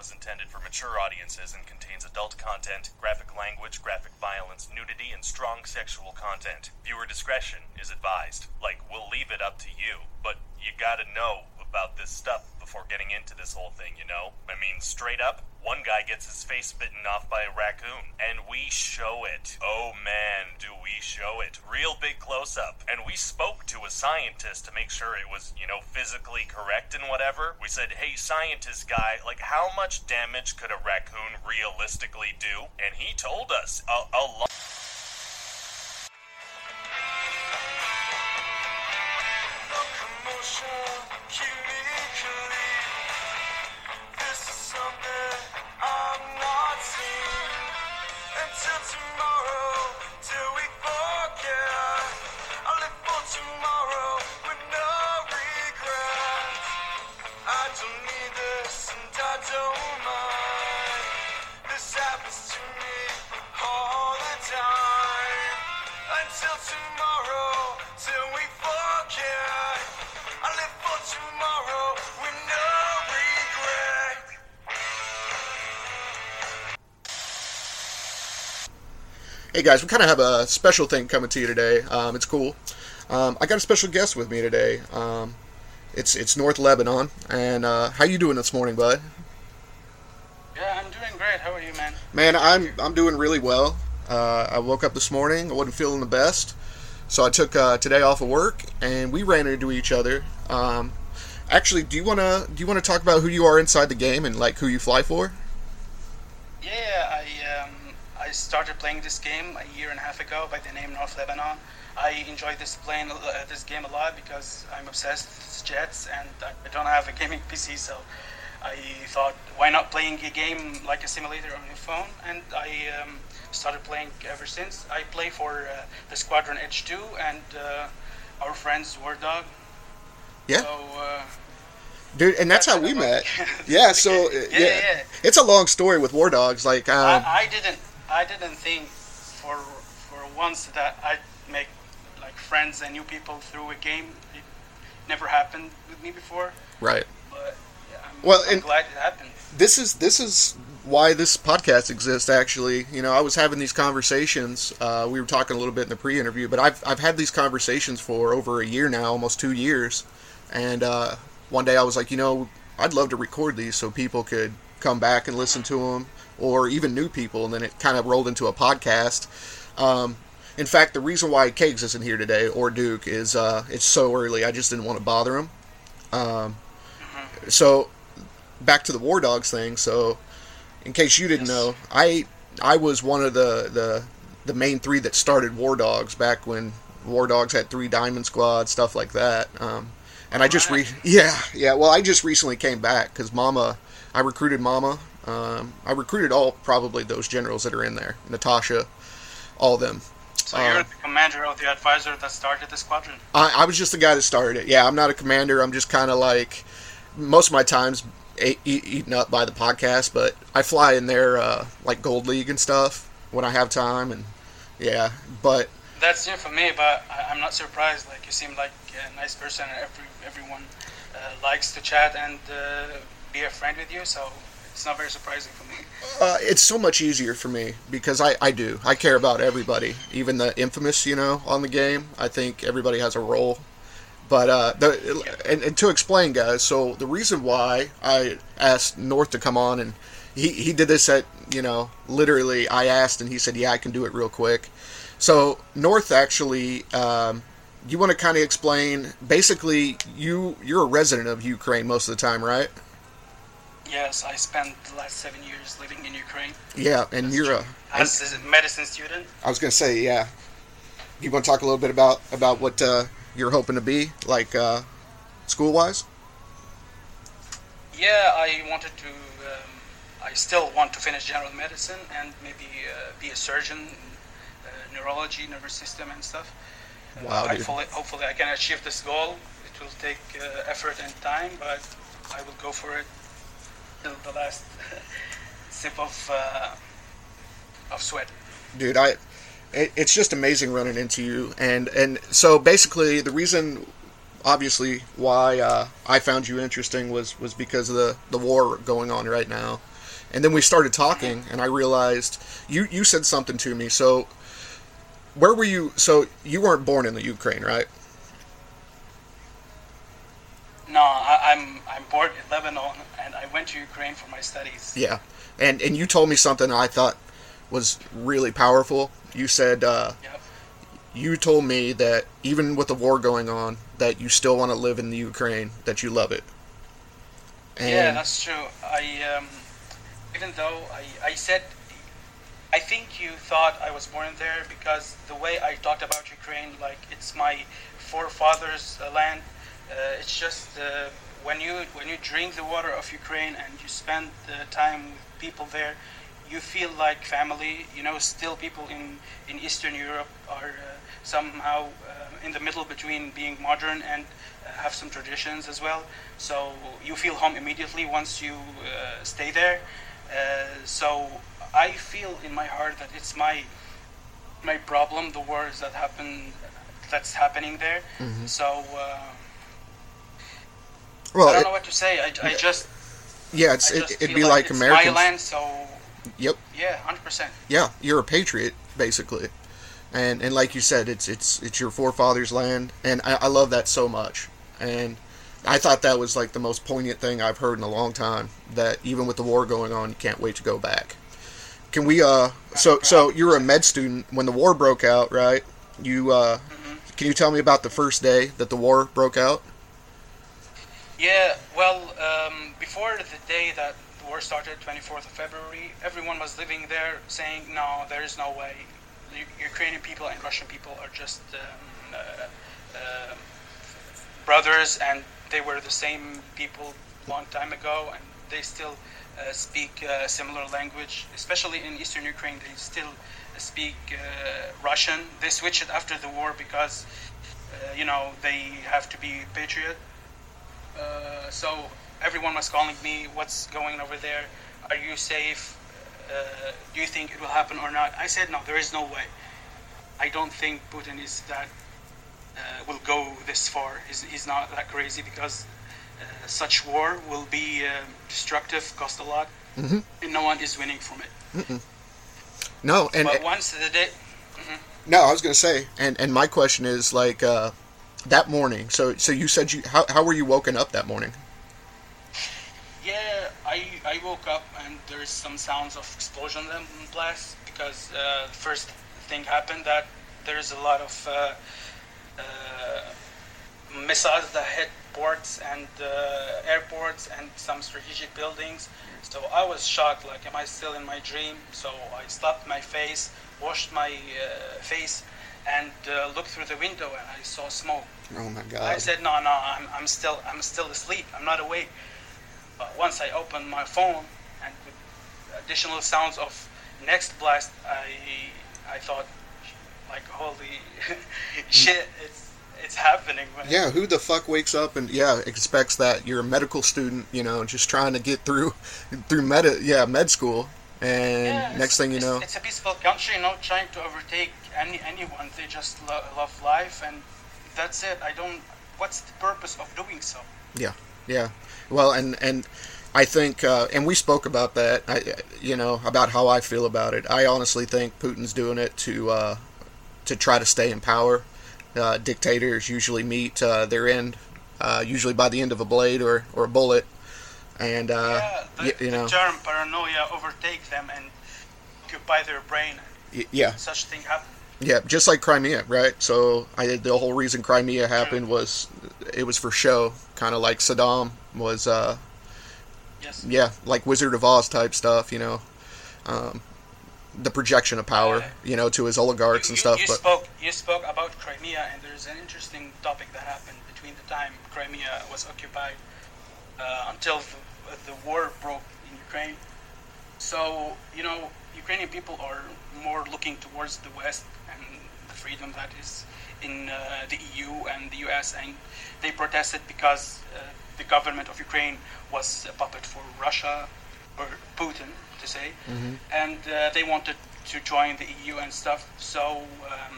is intended for mature audiences and contains adult content, graphic language, graphic violence, nudity, and strong sexual content. Viewer discretion is advised. Like, we'll leave it up to you, but you gotta know about this stuff before getting into this whole thing, you know? I mean, straight up, one guy gets his face bitten off by a raccoon, and we show it. Oh man, do we show it. Real big close up. And we spoke to a scientist to make sure it was, you know, physically correct and whatever. We said, hey, scientist guy, like, how much damage could a raccoon realistically do? And he told us a, a lot. Hey guys, we kind of have a special thing coming to you today. Um, it's cool. Um, I got a special guest with me today. Um, it's it's North Lebanon, and uh, how you doing this morning, bud? Yeah, I'm doing great. How are you, man? Man, I'm I'm doing really well. Uh, I woke up this morning. I wasn't feeling the best, so I took uh, today off of work, and we ran into each other. Um, actually, do you wanna do you wanna talk about who you are inside the game and like who you fly for? I started playing this game a year and a half ago by the name North Lebanon. I enjoy this playing uh, this game a lot because I'm obsessed with jets and I don't have a gaming PC, so I thought why not playing a game like a simulator on your phone? And I um, started playing ever since. I play for uh, the Squadron Edge 2 and uh, our friends War Dog. Yeah. So, uh, Dude, and that's how we met. Yeah, so Yeah, yeah, yeah, yeah. it's a long story with War Dogs. Like, um, I, I didn't I didn't think for for once that I'd make like friends and new people through a game. It never happened with me before, right. but yeah, I'm, Well, I'm and- glad it happened. this is this is why this podcast exists actually you know i was having these conversations uh, we were talking a little bit in the pre-interview but i've, I've had these conversations for over a year now almost two years and uh, one day i was like you know i'd love to record these so people could come back and listen to them or even new people and then it kind of rolled into a podcast um, in fact the reason why Cakes isn't here today or duke is uh, it's so early i just didn't want to bother him um, so back to the War Dogs thing. So, in case you didn't Yes. know, I I was one of the the the main three that started War Dogs back when War Dogs had three Diamond Squad stuff like that. Um, and I just re yeah yeah well I just recently came back because Mama I recruited Mama. Um, I recruited all probably those generals that are in there, Natasha, all of them. So you're the commander of the advisor that started the squadron. I, I was just the guy that started it. Yeah, I'm not a commander. I'm just kind of like most of my time's a- e- eaten up by the podcast, but I fly in there uh, like Gold League and stuff when I have time, and yeah. But That's new for me, but I, I'm not surprised. Like you seem like a nice person, and every everyone uh, likes to chat and uh, be a friend with you. So it's not very surprising for me. uh, it's so much easier for me because I, I do I care about everybody, even the infamous, you know, on the game. I think everybody has a role. But uh, the and, and to explain, guys, so the reason why I asked North to come on and he, he did this at you know literally I asked and he said yeah I can do it real quick. So North actually, um, you want to kind of explain? Basically, you you're a resident of Ukraine most of the time, right? Yes, I spent the last seven years living in Ukraine Yeah, and That's you're a as a medicine student. I was gonna say, yeah. You want to talk a little bit about about what uh, you're hoping to be, like uh, school wise? Yeah, I wanted to. Um, I still want to finish general medicine and maybe uh, be a surgeon, uh, neurology, nervous system, and stuff. Uh, Wow, hopefully, hopefully, I can achieve this goal. It will take uh, effort and time, but I will go for it till the last sip of uh, of sweat. Dude, I it, it's just amazing running into you, and and so basically the reason, obviously, why uh, I found you interesting was was because of the the war going on right now, and then we started talking, and I realized you you said something to me. So, where were you? So you weren't born in the Ukraine, right? No, I, I'm I'm born in Lebanon, and I went to Ukraine for my studies. Yeah, and and you told me something I thought was really powerful. You said uh, Yep. you told me that even with the war going on, that you still want to live in the Ukraine, that you love it. yeah, that's true. I um, even though I, I said I think you thought I was born there because the way I talked about Ukraine, like it's my forefathers' land. Uh, it's just uh, when you when you drink the water of Ukraine and you spend the time with people there, you feel like family. You know, still people in in Eastern Europe are uh, somehow uh, in the middle between being modern and uh, have some traditions as well. So you feel home immediately once you uh, stay there. Uh, so I feel in my heart that it's my my problem, the wars that happen, that's happening there. Mhm. So uh, well, I don't it- know what to say. I, I just yeah, it's I it, just it'd be like, it's Americans. my land. So Yep. yeah, hundred percent. Yeah, you're a patriot basically, and and like you said, it's it's it's your forefathers' land, and I, I love that so much. And I thought that was like the most poignant thing I've heard in a long time. That even with the war going on, you can't wait to go back. Can we? Uh, so so you're a med student when the war broke out, right? You uh, Mhm. can you tell me about the first day that the war broke out? Yeah, well, um, before the day that the war started, 24th of February, everyone was living there saying, no, there is no way. Ukrainian people and Russian people are just um, uh, uh, brothers, and they were the same people long time ago, and they still uh, speak uh, similar language, especially in eastern Ukraine. They still speak uh, Russian. They switched it after the war because, uh, you know, they have to be patriot. Uh, so everyone was calling me, "What's going over there? Are you safe? Uh, do you think it will happen or not?" I said, "No, there is no way. I don't think Putin is that uh, will go this far. He's, he's not that crazy because uh, such war will be uh, destructive, cost a lot, Mhm. and no one is winning from it. No, and but once the day, no, I was gonna say, and and my question is like uh, that morning. So so you said you how how were you woken up that morning? Yeah, I, I woke up and there's some sounds of explosion and blast because uh, the first thing happened that there's a lot of uh, uh, missiles that hit ports and uh, airports and some strategic buildings. So I was shocked, like, am I still in my dream? So I slapped my face, washed my uh, face, and uh, looked through the window and I saw smoke. Oh my God! I said, no, no, I'm, I'm still, I'm still asleep. I'm not awake. But once I opened my phone and with additional sounds of next blast, I, I thought, like, holy shit, it's, it's happening. Man. Yeah, who the fuck wakes up and yeah expects that you're a medical student, you know, just trying to get through through med yeah med school, and Yeah, next thing you it's, know, it's a peaceful country, not trying to overtake any anyone. They just lo- love life, and that's it. I don't. What's the purpose of doing so? yeah, yeah. well, and and I think, uh, and we spoke about that, I, you know, about how I feel about it. I honestly think Putin's doing it to uh, to try to stay in power. Uh, dictators usually meet uh, their end, uh, usually by the end of a blade or, or a bullet, and uh, yeah, the, y- you the know, term paranoia overtake them and occupy their brain. y- yeah, Such thing happen. Yeah, just like Crimea, right? So I the whole reason Crimea happened was it was for show, kind of like Saddam was. Uh, Yes. yeah, like Wizard of Oz type stuff, you know. Um, the projection of power, Yeah. you know, to his oligarchs you, and you- stuff. You but spoke you spoke about Crimea, and there's an interesting topic that happened between the time Crimea was occupied uh, until the, the war broke in Ukraine. So you know, Ukrainian people are more looking towards the West and the freedom that is in uh, the EU and the US, and they protested because uh, the government of Ukraine was a puppet for Russia or Putin, to say Mhm. and uh, they wanted to join the EU and stuff. So um,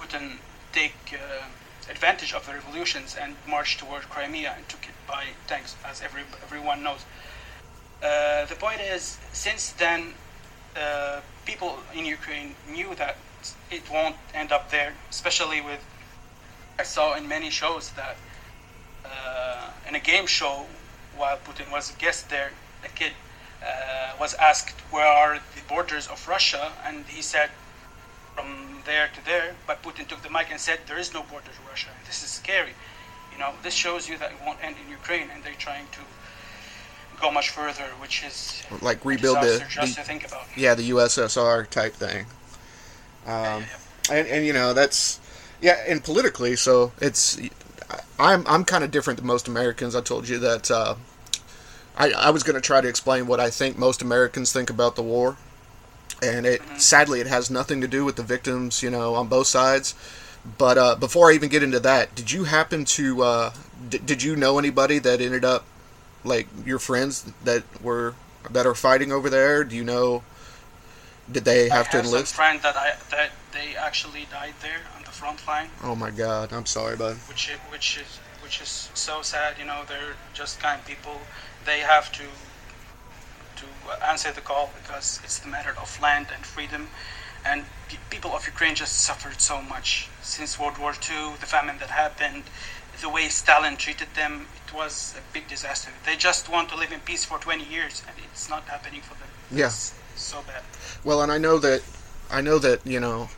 Putin take uh, advantage of the revolutions and marched toward Crimea and took it by tanks, as every everyone knows. uh, the point is, since then, uh, people in Ukraine knew that it won't end up there, especially with. I saw in many shows that uh, in a game show, while Putin was a guest there, a kid uh, was asked, Where are the borders of Russia? And he said, From there to there. But Putin took the mic and said, There is no border to Russia. This is scary. You know, this shows you that it won't end in Ukraine, and they're trying to go much further, which is like rebuild the, just the, to think about. Yeah, the USSR type thing. Um. And, and you know that's yeah, and politically, so it's I'm I'm kind of different than most Americans. I told you that uh, I I was going to try to explain what I think most Americans think about the war, and it mm-hmm. sadly it has nothing to do with the victims, you know, on both sides. But uh, before I even get into that, did you happen to uh, d- did you know anybody that ended up like your friends that were that are fighting over there? Do you know? Did they have, to enlist? Some friend that I that they actually died there on the front line. Oh my God! I'm sorry, bud. Which which is which is so sad. You know, they're just kind people. They have to to answer the call because it's the matter of land and freedom. And people of Ukraine just suffered so much since World War II, the famine that happened, the way Stalin treated them, it was a big disaster. They just want to live in peace for 20 years, and it's not happening for them. Yeah. so bad. Well, and I know that, I know that you know,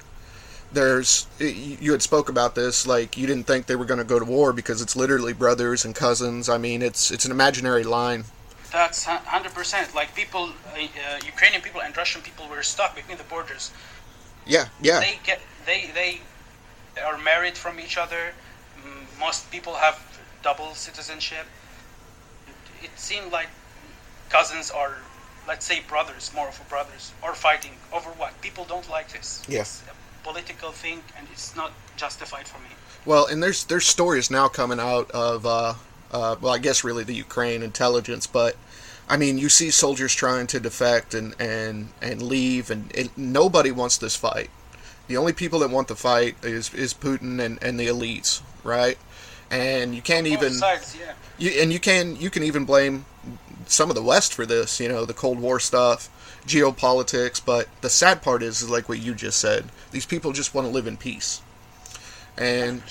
there's you had spoke about this like you didn't think they were going to go to war because it's literally brothers and cousins. I mean, it's it's an imaginary line. That's hundred percent. Like people, uh, Ukrainian people and Russian people were stuck between the borders. Yeah, yeah. They get they they are married from each other most people have double citizenship. It, seemed like cousins are, let's say, brothers, more of a brothers, are fighting over what? People don't like this. Yes. Yeah. political thing, and it's not justified for me. Well, and there's there's stories now coming out of, uh, uh, well, I guess really the Ukraine intelligence, but I mean, you see soldiers trying to defect and and and leave, and it, nobody wants this fight. The only people that want the fight is is Putin and, and the elites, right? and you can't even sides, yeah. you and you can you can even blame some of the West for this. You know, the Cold War stuff, geopolitics. But the sad part is, is like what you just said. These people just want to live in peace, and.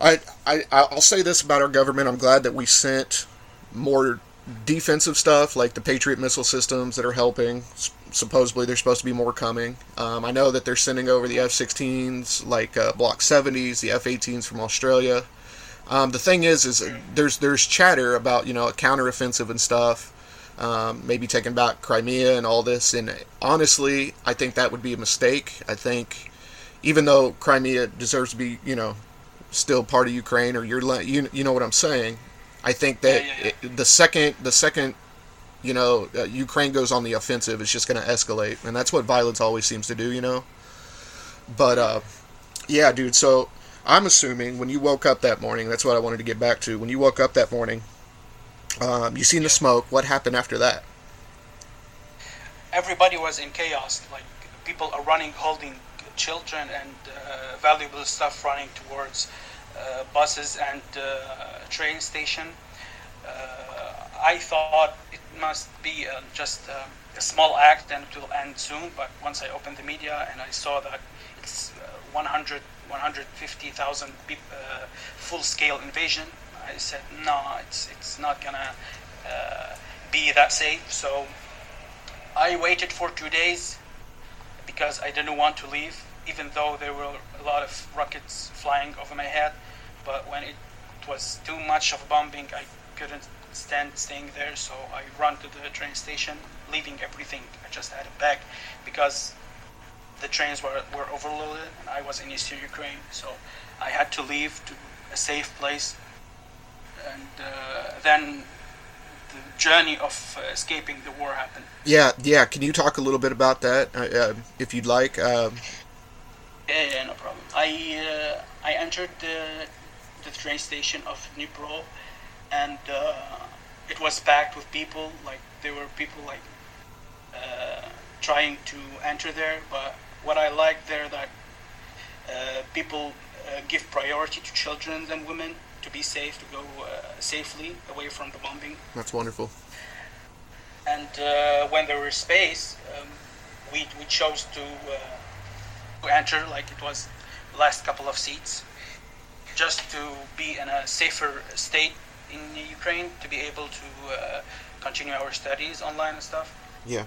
I, I I'll say this about our government. I'm glad that we sent more defensive stuff like the Patriot missile systems that are helping. Supposedly, there's supposed to be more coming. Um, I know that they're sending over the F-16s, like uh, Block 70s, the F-18s from Australia. Um, the thing is, is there's there's chatter about you know a counteroffensive and stuff, um, maybe taking back Crimea and all this. And honestly, I think that would be a mistake. I think even though Crimea deserves to be you know still part of Ukraine or you're you you know what I'm saying. I think that yeah, yeah, yeah. It, the second the second you know uh, Ukraine goes on the offensive, it's just going to escalate, and that's what violence always seems to do. You know. But uh, yeah, dude. So I'm assuming when you woke up that morning, that's what I wanted to get back to. When you woke up that morning, um, you seen the smoke. What happened after that? Everybody was in chaos. Like people are running, holding children and uh, valuable stuff, running towards uh, buses and uh, train station. Uh, I thought must be uh, just uh, a small act and it will end soon. But once I opened the media and I saw that it's 100 150,000 uh, full-scale invasion. I said, no, it's it's not gonna uh, be that safe. So I waited for two days because I didn't want to leave, even though there were a lot of rockets flying over my head. But when it was too much of bombing, I couldn't stand staying there. So I run to the train station, leaving everything. I just had a bag because the trains were, were overloaded and I was in eastern Ukraine, so I had to leave to a safe place. And uh, then the journey of uh, escaping the war happened. Yeah, yeah. Can you talk a little bit about that, uh, uh if you'd like? Um... Yeah, yeah, no problem. I uh, I entered the the train station of Dnipro, and uh, it was packed with people. Like there were people like trying to enter there, but what I like there that uh, people uh, give priority to children and women to be safe, to go uh, safely away from the bombing. That's wonderful. and uh, when there was space, um, we we chose to uh, to enter like it was last couple of seats, just to be in a safer state in Ukraine to be able to uh, continue our studies online and stuff. Yeah.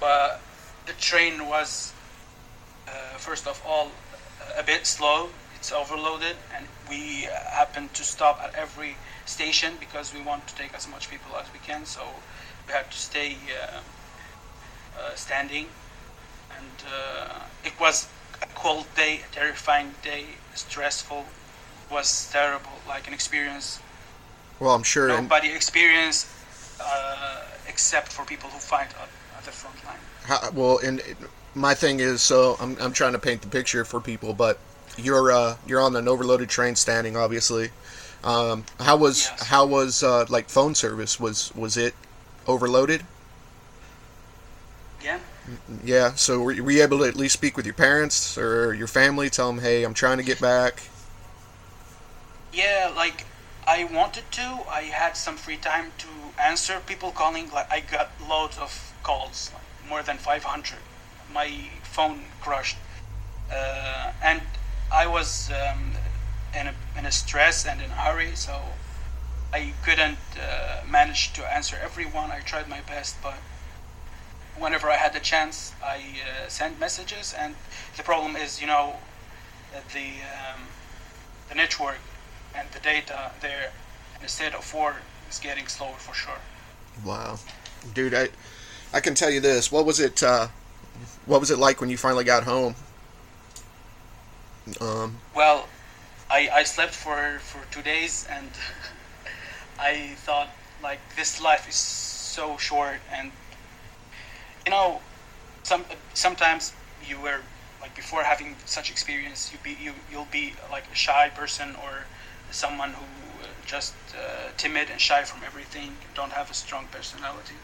But the train was uh, first of all a bit slow. It's overloaded, and we happened to stop at every station because we want to take as much people as we can. So we had to stay uh, uh, standing, and uh, it was a cold day, a terrifying day, stressful. It was terrible, like an experience Well, I'm sure. nobody experienced uh, except for people who fight at, at the front line. how, well, and my thing is, so I'm, I'm trying to paint the picture for people, but you're uh, you're on an overloaded train, standing, obviously. Um, how was Yes. how was uh, like phone service? Was was it overloaded? Yeah. Yeah. So were, you- were you able to at least speak with your parents or your family? Tell them, hey, I'm trying to get back. Yeah, like I wanted to. I had some free time to answer people calling. Like I got loads of calls, like more than 500. My phone crushed, uh, and I was um, in a in a stress and in a hurry, so I couldn't uh, manage to answer everyone. I tried my best, but whenever I had the chance, I uh, sent messages. And the problem is, you know, the um, the network and the data there instead of four is getting slower for sure. Wow, dude, I I can tell you this. What was it? Uh, what was it like when you finally got home? Um, Well, I, I slept for, for two days and I thought like this life is so short and you know some sometimes you were like before having such experience you be you you'll be like a shy person or someone who uh, just uh, timid and shy from everything don't have a strong personality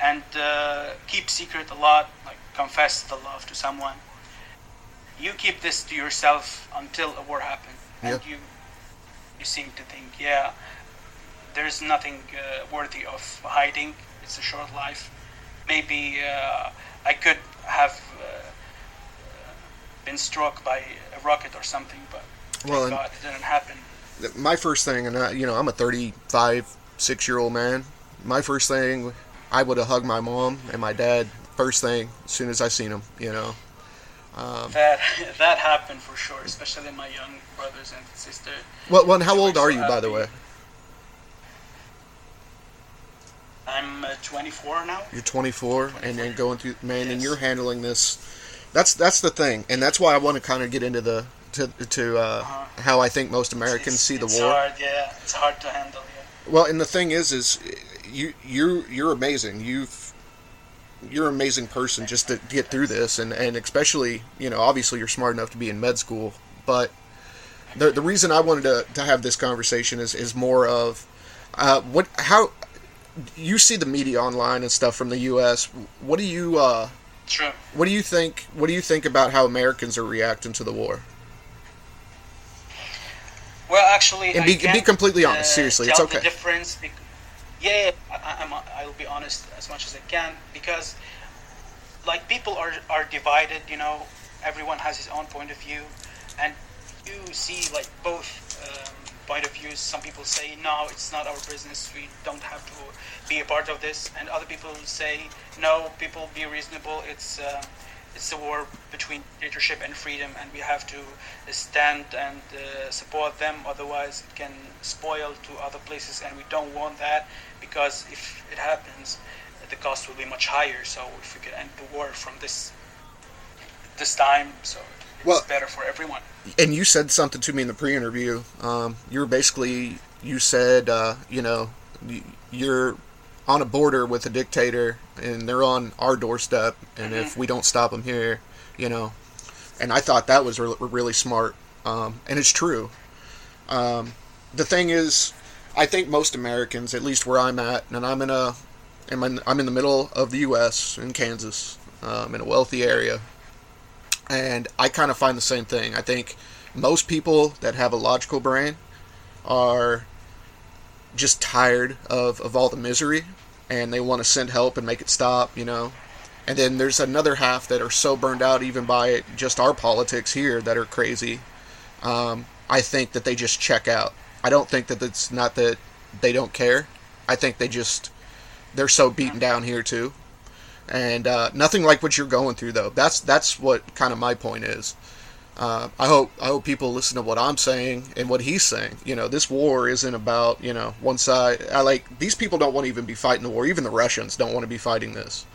and uh, keep secret a lot like confess the love to someone. You keep this to yourself until a war happens and Yeah. you you seem to think yeah there's nothing uh, worthy of hiding. It's a short life. Maybe uh, i could have uh, been struck by a rocket or something but Well, god it didn't happen my first thing, and I, you know, I'm a 35, six year old man. My first thing, I would have hugged my mom and my dad first thing as soon as I seen them. You know, um, that that happened for sure especially my young brothers and sister. well, well, how old are you, by the way? i'm uh, 24 now You're 24, and then going through, man, and you're handling this. That's that's the thing, and that's why I want to kind of get into the to to uh, Uh-huh. how I think most Americans It's- see the it's war. hard yeah it's hard to handle yeah Well, and the thing is, is you you you're amazing. You've you're an amazing person just to get through this, and and especially you know obviously you're smart enough to be in med school, but the the reason I wanted to to have this conversation is is more of uh, what how you see the media online and stuff from the U.S. What do you uh, true what do you think? What do you think about how Americans are reacting to the war? Well, actually, And be- be completely honest, uh, seriously, it's okay. The difference, bec- yeah, I, I'm, I'll be honest as much as I can because, like, people are are divided. You know, everyone has his own point of view, and you see like both um, point of views. Some people say, no, it's not our business. We don't have to be a part of this, and other people say, no, people be reasonable. It's uh, it's a war between dictatorship and freedom, and we have to stand and uh, support them. Otherwise, it can spoil to other places, and we don't want that because if it happens, the cost will be much higher. So if we could end the war from this this time, so it's Well- better for everyone. and you said something to me in the pre-interview. Um, you were basically you said uh, you know you're on a border with a dictator, and they're on our doorstep, and if we don't stop them here, you know, and I thought that was re- really smart, um, and it's true. Um, the thing is, I think most Americans, at least where I'm at, and I'm in a, I'm in, I'm in the middle of the U.S. in Kansas, um, in a wealthy area, and I kind of find the same thing. I think most people that have a logical brain are just tired of, of all the misery and they want to send help and make it stop, you know. And then there's another half that are so burned out even by just our politics here that are crazy. Um, I think that they just check out. I don't think that it's not that they don't care. I think they just they're so beaten down here too, and uh, nothing like what you're going through though. That's that's what kind of my point is. Uh, I hope I hope people listen to what I'm saying and what he's saying. You know, this war isn't about you know one side. I like these people don't want to even be fighting the war. Even the Russians don't want to be fighting this.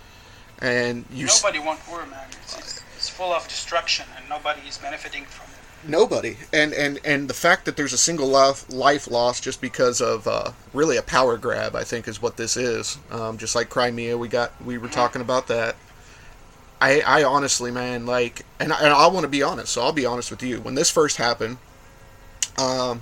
And you nobody s- want war, man. It's, it's, it's full of destruction, and nobody is benefiting from it nobody and and and the fact that there's a single life life lost just because of uh, really a power grab i think is what this is um, just like crimea we got we were talking about that i i honestly man like and I, and I want to be honest so i'll be honest with you when this first happened um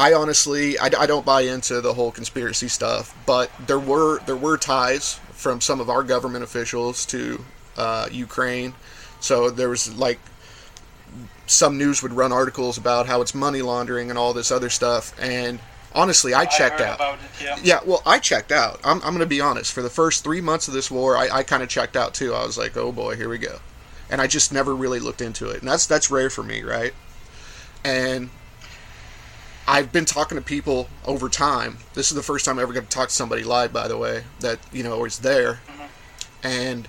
I honestly, I, I don't buy into the whole conspiracy stuff, but there were there were ties from some of our government officials to uh, Ukraine. So there was like some news would run articles about how it's money laundering and all this other stuff. And honestly, I checked I out. It, yeah. yeah. well, I checked out. I'm, I'm going to be honest. For the first three months of this war, I, I kind of checked out too. I was like, oh boy, here we go. And I just never really looked into it. And that's that's rare for me, right? And I've been talking to people over time. This is the first time I ever got to talk to somebody live, by the way, that you know was there, mm-hmm. and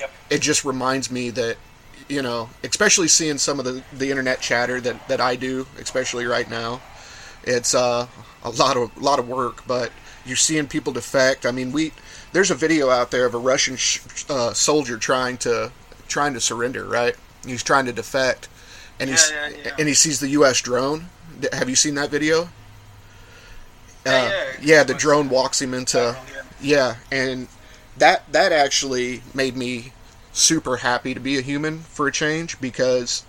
yep. it just reminds me that you know, especially seeing some of the, the internet chatter that, that I do, especially right now, it's uh, a lot of lot of work. But you're seeing people defect. I mean, we there's a video out there of a Russian sh- uh, soldier trying to trying to surrender. Right, he's trying to defect, and yeah, he's yeah, yeah. and he sees the U.S. drone. Have you seen that video? Yeah, uh, yeah, yeah, the drone walks him into yeah, and that that actually made me super happy to be a human for a change because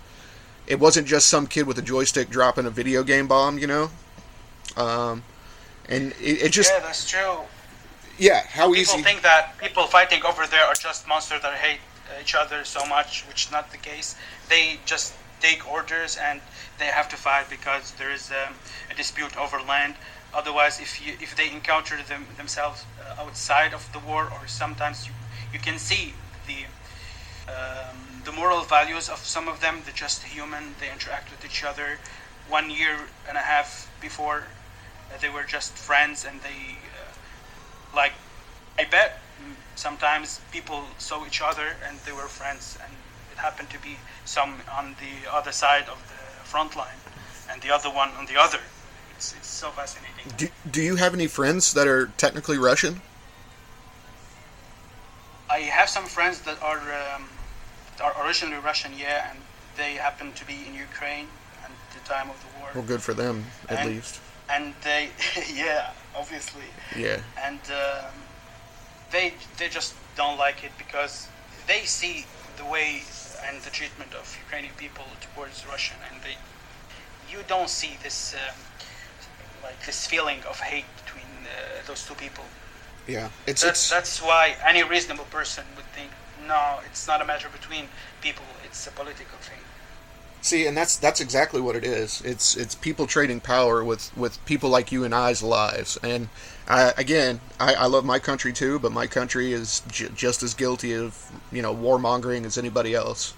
it wasn't just some kid with a joystick dropping a video game bomb, you know. Um, and it, it just yeah, that's true. Yeah, how people easy. People think that people fighting over there are just monsters that hate each other so much, which is not the case. They just take orders and they have to fight because there is um, a dispute over land. Otherwise, if you if they encounter them themselves uh, outside of the war, or sometimes you, you can see the um, the moral values of some of them. They're just human. They interact with each other. One year and a half before, uh, they were just friends, and they uh, like. I bet sometimes people saw each other and they were friends, and it happened to be some on the other side of the front line, and the other one on the other. It's, it's so fascinating. Do, do you have any friends that are technically Russian? I have some friends that are um, are originally Russian, yeah, and they happen to be in Ukraine at the time of the war. Well, good for them, at and, least. And they, yeah, obviously. Yeah. And um, they they just don't like it because they see the way and the treatment of Ukrainian people towards Russian, and they you don't see this um, like this feeling of hate between uh, those two people. Yeah, it's that's, it's that's why any reasonable person would think no, it's not a matter between people. It's a political thing. See, and that's that's exactly what it is. It's it's people trading power with, with people like you and I's lives. And I, again, I, I love my country too, but my country is j- just as guilty of you know warmongering as anybody else.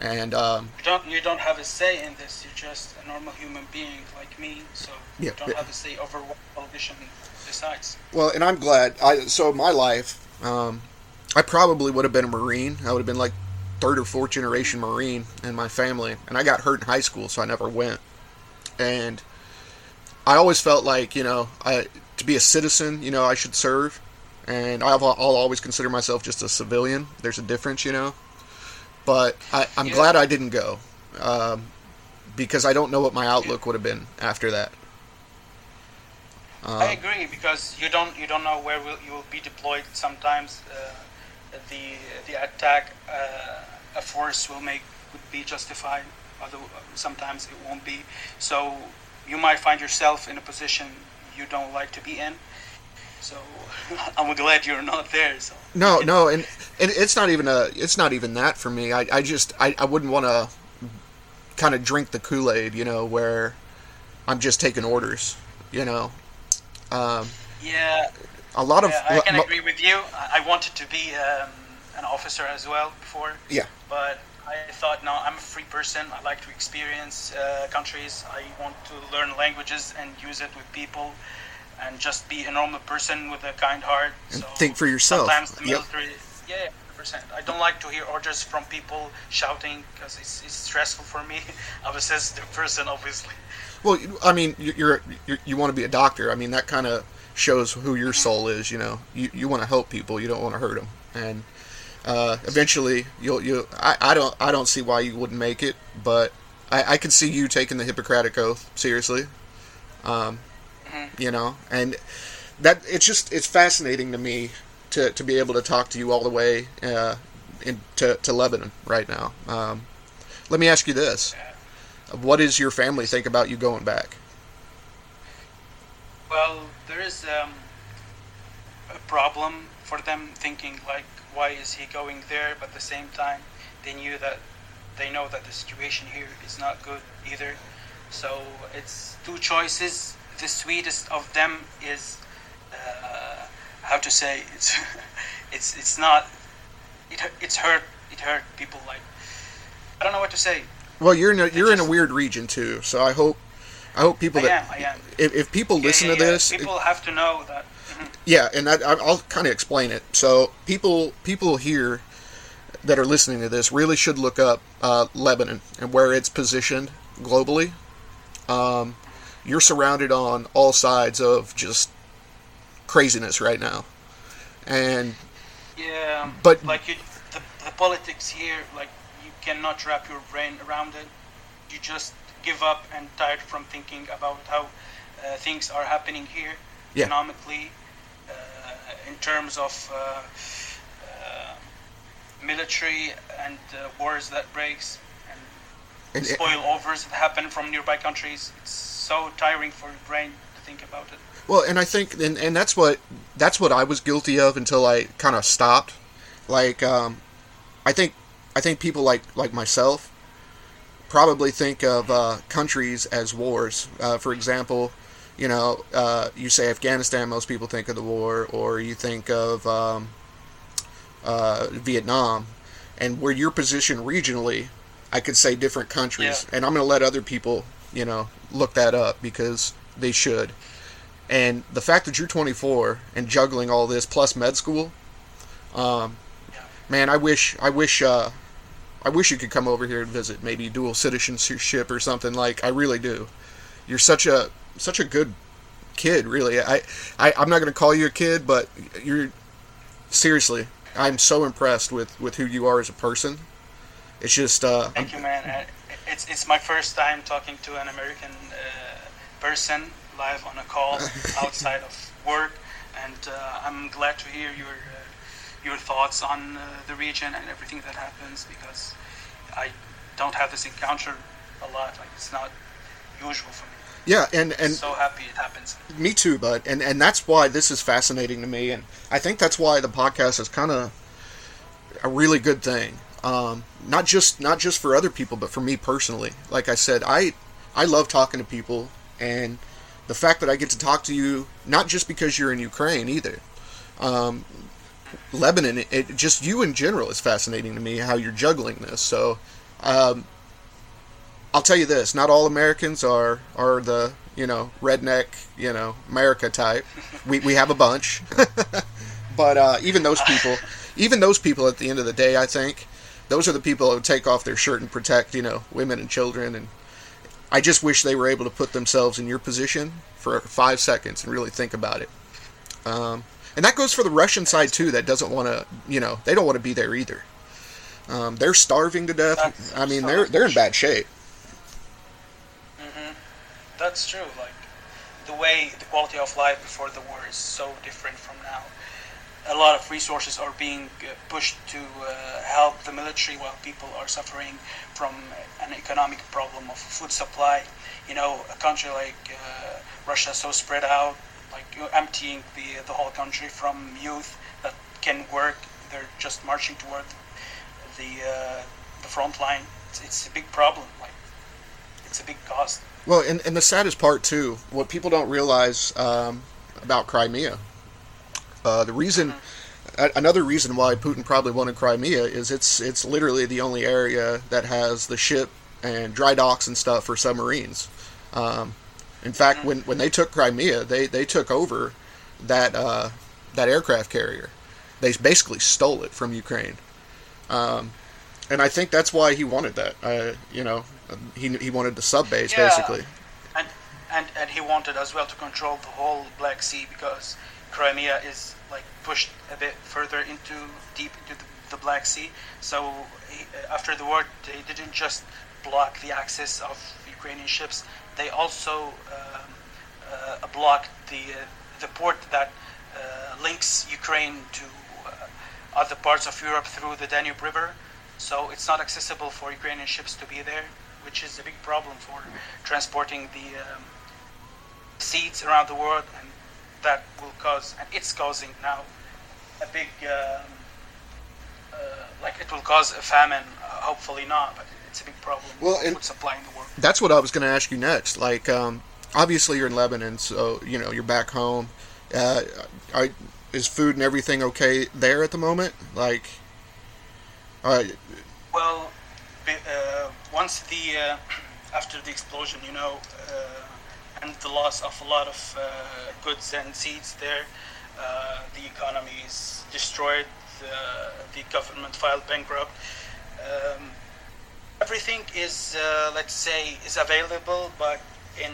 And um, you don't you don't have a say in this. You're just a normal human being like me, so yeah, you don't have a say over what politician decides. Well, and I'm glad. I so my life. Um, I probably would have been a Marine. I would have been like third or fourth generation Marine in my family. And I got hurt in high school, so I never went. And I always felt like, you know, I to be a citizen, you know, I should serve. And I'll, I'll always consider myself just a civilian. There's a difference, you know. But I, am yeah. glad I didn't go. Um, because I don't know what my outlook would have been after that. I agree because you don't you don't know where will, you will be deployed. Sometimes uh, the the attack uh, a force will make would be justified. Although sometimes it won't be. So you might find yourself in a position you don't like to be in. So I'm glad you're not there. So no, no, and and it's not even a it's not even that for me. I I just I, I wouldn't want to kind of drink the Kool Aid, you know, where I'm just taking orders, you know. Um, yeah, a lot of Yeah, I can agree with you. I I wanted to be um, an officer as well before. Yeah. But I thought, no, I'm a free person. I like to experience uh, countries. I want to learn languages and use it with people, and just be a normal person with a kind heart. And so think for yourself. Sometimes the Yep. military, yeah, 100%. I don't like to hear orders from people shouting because it's, it's stressful for me. I'm a sensitive person, obviously. Well, I mean, you- you're, you're you want to be a doctor. I mean, that kind of shows who your soul is. You know, you you want to help people. You don't want to hurt them. And uh, eventually, you'll you. I, I don't I don't see why you wouldn't make it, but I, I could see you taking the Hippocratic oath seriously. Um, you know, and that it's just it's fascinating to me to, to be able to talk to you all the way uh, in, to to Lebanon right now. Um, let me ask you this: What does your family think about you going back? Well, there is um, a problem for them thinking like, why is he going there? But at the same time, they knew that they know that the situation here is not good either. So it's two choices. The sweetest of them is uh, how to say it's it's it's not it it's hurt it hurt people like I don't know what to say. Well, you're in a, you're in a weird region too, so I hope I hope people I that am, I am. if, if people Yeah, listen yeah, to yeah. this, people have to know that. Mhm. Yeah, and I- I'll kind of explain it. So people people here that are listening to this really should look up uh, Lebanon and where it's positioned globally. Um, you're surrounded on all sides of just craziness right now, and Yeah, But- like you, the, the politics here, like you cannot wrap your brain around it. You just give up and tired from thinking about how uh, things are happening here Yeah. economically, in terms of uh, uh, military and uh, wars that breaks and and spoil overs that happen from nearby countries. It's so tiring for your brain to think about it. Well, and I think, and, and that's what that's what I was guilty of until I kind of stopped. Like, um, I think I think people like like myself probably think of uh, countries as wars. Uh, for example, you know, uh, you say Afghanistan, most people think of the war, or you think of um, uh, Vietnam, and where you're positioned regionally, I could say different countries, and I'm going to let other people, you know, look that up because they should. And the fact that you're 24 and juggling all this plus med school, um, Yeah. man, I wish, I wish, uh, I wish you could come over here and visit, maybe dual citizenship or something. Like, I really do. You're such a such a good kid, really. I, I I'm not gonna call you a kid, but you're seriously. I'm so impressed with with who you are as a person. It's just, uh, Thank you, man. It's it's my first time talking to an American uh, person live on a call outside of work, and uh, I'm glad to hear your uh, your thoughts on uh, the region and everything that happens because I don't have this encounter a lot. Like it's not usual for me. Yeah, and and so happy it happens. Me too, bud. And and that's why this is fascinating to me, and I think that's why the podcast is kind of a really good thing. Um, not just not just for other people, but for me personally. Like I said, I I love talking to people, and the fact that I get to talk to you, not just because you're in Ukraine either. Um, Lebanon, it, it just you in general is fascinating to me how you're juggling this. So, um, I'll tell you this: not all Americans are are the you know redneck you know America type. We we have a bunch, but uh, even those people, even those people, at the end of the day, I think those are the people who take off their shirt and protect you know women and children. And I just wish they were able to put themselves in your position for five seconds and really think about it. Um, and that goes for the Russian side too. That doesn't want to, you know, they don't want to be there either. Um, they're starving to death. I mean, they're they're in bad shape. That's true. Like the way the quality of life before the war is so different from now. A lot of resources are being uh, pushed to uh, help the military while people are suffering from an economic problem of food supply. You know, a country like uh, Russia so spread out, like you're emptying the the whole country from youth that can work. They're just marching toward the uh, the front line. It's, it's a big problem. It's a big cost. Well, and, and the saddest part too, what people don't realize um, about Crimea, Uh, the reason, a- another reason why Putin probably wanted Crimea is it's it's literally the only area that has the ship and dry docks and stuff for submarines. Um, in fact, when, when they took Crimea, they, they took over that uh, that aircraft carrier. They basically stole it from Ukraine, um, and I think that's why he wanted that. Uh, you know, he he wanted the sub base Yeah. basically. and and and he wanted as well to control the whole Black Sea because Crimea is like pushed a bit further into deep into the, the Black Sea. So he, after the war, they didn't just block the access of Ukrainian ships; they also um, uh, blocked the uh, the port that uh, links Ukraine to uh, other parts of Europe through the Danube River. So it's not accessible for Ukrainian ships to be there, which is a big problem for transporting the um, seeds around the world, and that will cause, and it's causing now a big, um, uh, like it will cause a famine. Uh, hopefully not, but it's a big problem. Well, and- food supply in the world. That's what I was going to ask you next. Like, um, obviously you're in Lebanon, so you know you're back home. Uh, I, is food and everything okay there at the moment? Like, uh, Well, uh, once the uh, after the explosion, you know, uh, and the loss of a lot of uh, goods and seeds there, uh, the economy is destroyed. The, the government filed bankrupt. Um, everything is, uh, let's say, is available, but in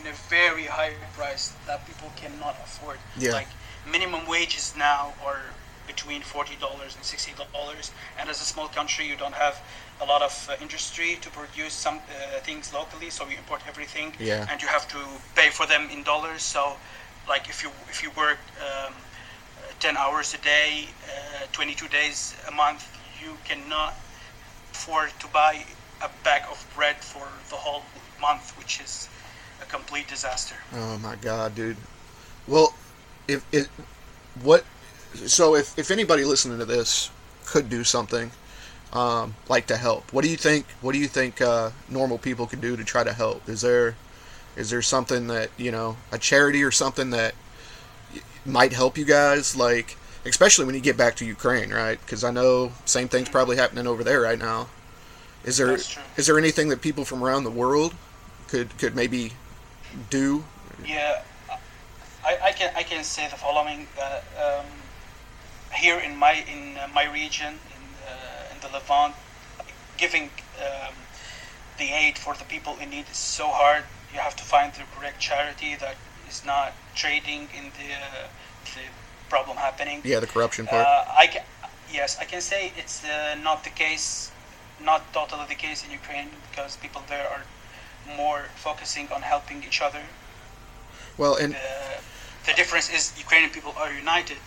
in a very high price that people cannot afford. Yeah. Like minimum wages now are between forty dollars and sixty dollars, and as a small country, you don't have a lot of uh, industry to produce some uh, things locally, so you import everything, Yeah. and you have to pay for them in dollars. So, like if you if you work um, uh, ten hours a day, uh, twenty two days a month, you cannot afford to buy a bag of bread for the whole month, which is a complete disaster. oh my god, dude. Well, if it, what, so if if anybody listening to this could do something, um, like to help, what do you think? What do you think uh, normal people can do to try to help? Is there, is there something that you know, a charity or something that might help you guys? Like, especially when you get back to Ukraine, right? Because I know same thing's probably happening over there right now. Is there is there anything that people from around the world could could maybe do? Yeah, I, I can I can say the following that um, here in my in uh, my region uh, the Levant, giving um, the aid for the people in need is so hard. You have to find the correct charity that is not trading in the uh, the problem happening. Yeah, the corruption part. Uh, I can, yes, I can say it's uh, not the case, not totally the case in Ukraine because people there are more focusing on helping each other. well, and The, the difference is Ukrainian people are united,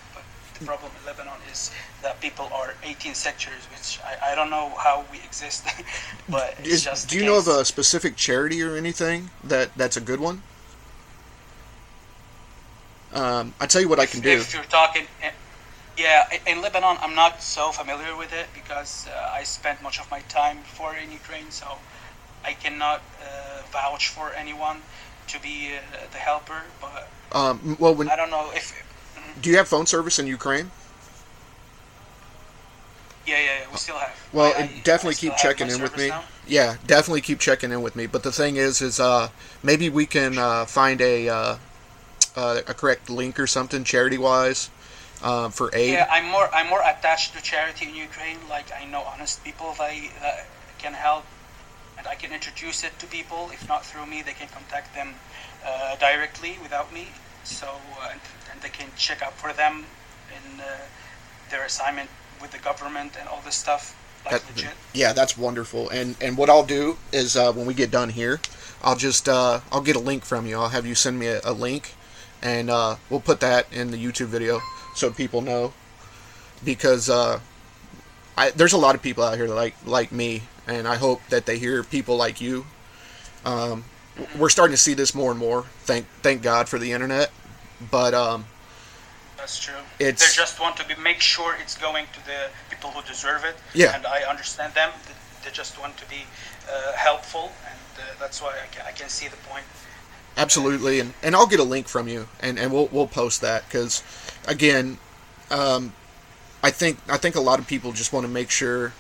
the problem in Lebanon is that people are 18 sectors, which I, I don't know how we exist, but it's is, just. do you know of a specific charity or anything that that's a good one? Um, I tell you what I can do. If you're talking, eh, yeah, in Lebanon, I'm not so familiar with it because uh, I spent much of my time before in Ukraine, so I cannot uh, vouch for anyone to be uh, the helper. But Um, well, when I don't know if. Do you have phone service in Ukraine? Yeah, yeah, yeah we still have. Well, I- definitely I keep checking in with me. now. Yeah, definitely keep checking in with me. But the thing is, is uh, maybe we can uh, find a uh, uh, a correct link or something charity wise uh, for aid. Yeah, I'm more I'm more attached to charity in Ukraine. Like I know honest people that, that can help, and I can introduce it to people. If not through me, they can contact them uh, directly without me. So uh, and, they can check up for them in uh, their assignment with the government and all this stuff. Like That- legit. yeah, that's wonderful. And and what I'll do is uh, when we get done here, I'll just uh, I'll get a link from you. I'll have you send me a, a link, and uh, we'll put that in the YouTube video so people know. Because uh, I, there's a lot of people out here like like me, and I hope that they hear people like you. Um, we're starting to see this more and more. Thank thank God for the internet. But um, That's true. They just want to be, make sure it's going to the people who deserve it. Yeah. And I understand them. They- They just want to be uh, helpful, and uh, that's why I can, I can see the point. absolutely, and, and I'll get a link from you, and, and we'll we'll post that because, again, um, I think I think a lot of people just want to make sure.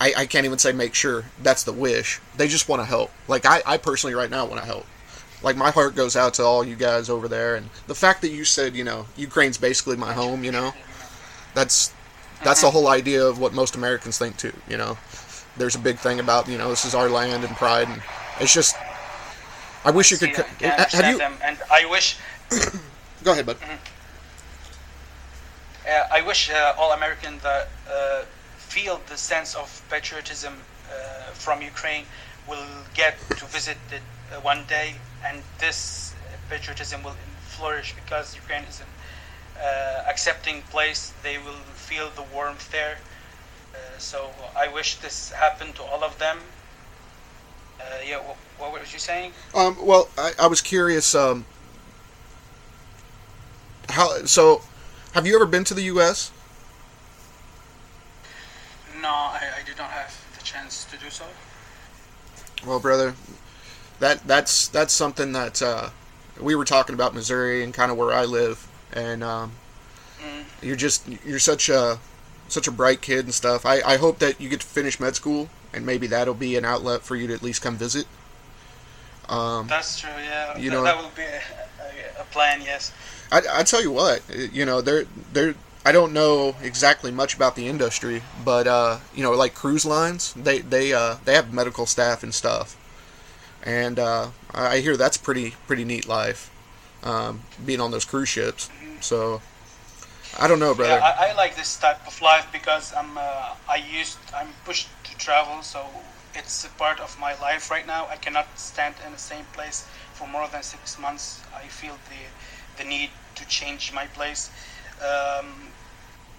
I, I can't even say make sure that's the wish. They just want to help. Like I, I personally right now want to help. Like my heart goes out to all you guys over there, and the fact that you said you know Ukraine's basically my home. You know, that's that's the whole idea of what most Americans think too. You know, there's a big thing about you know this is our land and pride, and it's just. I wish you could. Co- have you? them, and I wish Go ahead, bud. Uh, I wish uh, all Americans that uh, feel the sense of patriotism uh, from Ukraine will get to visit it uh, one day, and this patriotism will flourish because Ukraine is an uh, accepting place. They will feel the warmth there. Uh, so I wish this happened to all of them. Uh, yeah, what, what were you saying? Um, well, I, I was curious. Um, how so? Have you ever been to the U.S.? No, I, I did not have the chance to do so. Well, brother, that that's that's something that uh, we were talking about Missouri and kind of where I live, and um, Mm. you're just you're such a such a bright kid and stuff. I, I hope that you get to finish med school, and maybe that'll be an outlet for you to at least come visit. Um, That's true. Yeah, You that, know- that will be a, a, a plan. Yes. I, I tell you what, you know, they're they're. I don't know exactly much about the industry, but uh, you know, like cruise lines, they they uh, they have medical staff and stuff, and uh, I hear that's pretty pretty neat life, um, being on those cruise ships. So, I don't know, brother. Yeah, I, I like this type of life because I'm uh, I used I'm pushed to travel, so it's a part of my life right now. I cannot stand in the same place for more than six months. I feel the the need to change my place. Um,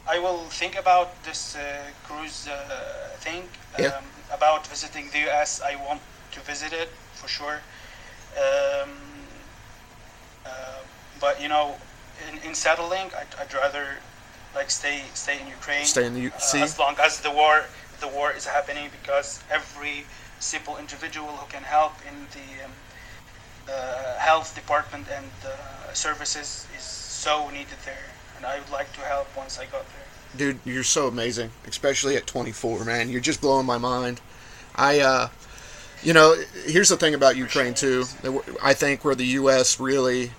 I will think about this uh, cruise uh, thing. Yeah. Um, about visiting the US, I want to visit it for sure. Um, uh, but you know, in, in settling, I'd, I'd rather like stay stay in Ukraine. Stay in the U- uh, as long as the war the war is happening, because every simple individual who can help in the um, uh, health department and uh, services is so needed there, and I would like to help once I got there. dude you're so amazing especially at 24 man you're just blowing my mind i uh you know here's the thing about ukraine too i think where the us really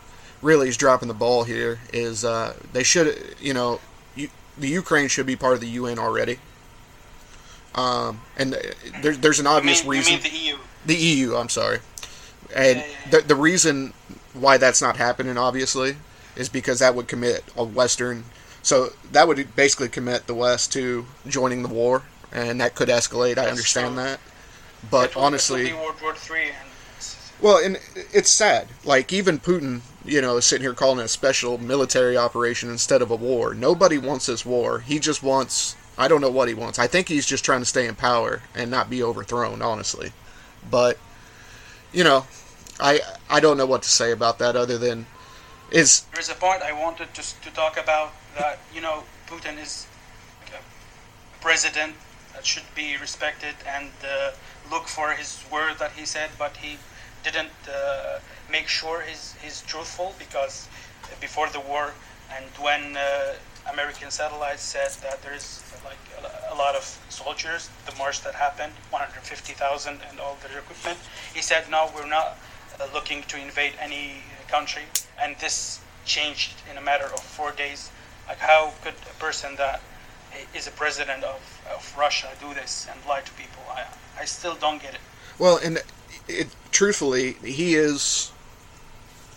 really is dropping the ball here is uh they should you know you, the ukraine should be part of the un already um and there, there's an You obvious mean, reason you mean the EU? the EU, I'm sorry. And Yeah, yeah, yeah. the the reason why that's not happening, obviously, is because that would commit a Western. So that would basically commit the West to joining the war, and that could escalate. I understand true. that, but will- honestly, World War Three, well, and it's sad. Like even Putin, you know, is sitting here calling it a special military operation instead of a war. Nobody wants this war. He just wants. I don't know what he wants. I think he's just trying to stay in power and not be overthrown, honestly. But you know, I I don't know what to say about that other than is There's a point I wanted to, to talk about that, you know, Putin is a president that should be respected and uh, look for his word that he said, but he didn't uh, make sure he's, he's truthful because before the war and when uh, American satellites said that there's like a, a lot of soldiers, the march that happened, 150,000 and all their equipment, he said, no, we're not uh, looking to invade any country, and this changed in a matter of four days. Like, how could a person that is a president of, of Russia do this and lie to people? I, I still don't get it. well, and it, truthfully, he is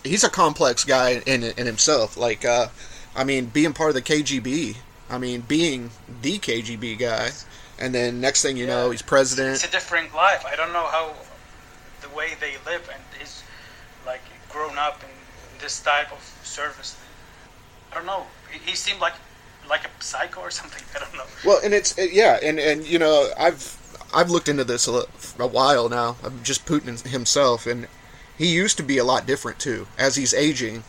he's a complex guy in in himself. Like, uh, I mean, being part of the KGB, I mean, being the KGB guy, and then next thing you know, he's president. It's a different life. I don't know how the way they live and is like grown up in this type of service. I don't know. He, he seemed like like a psycho or something. I don't know. Well, and it's yeah, and and you know, I've I've looked into this a, a while now. of just Putin himself, and he used to be a lot different too. As he's aging,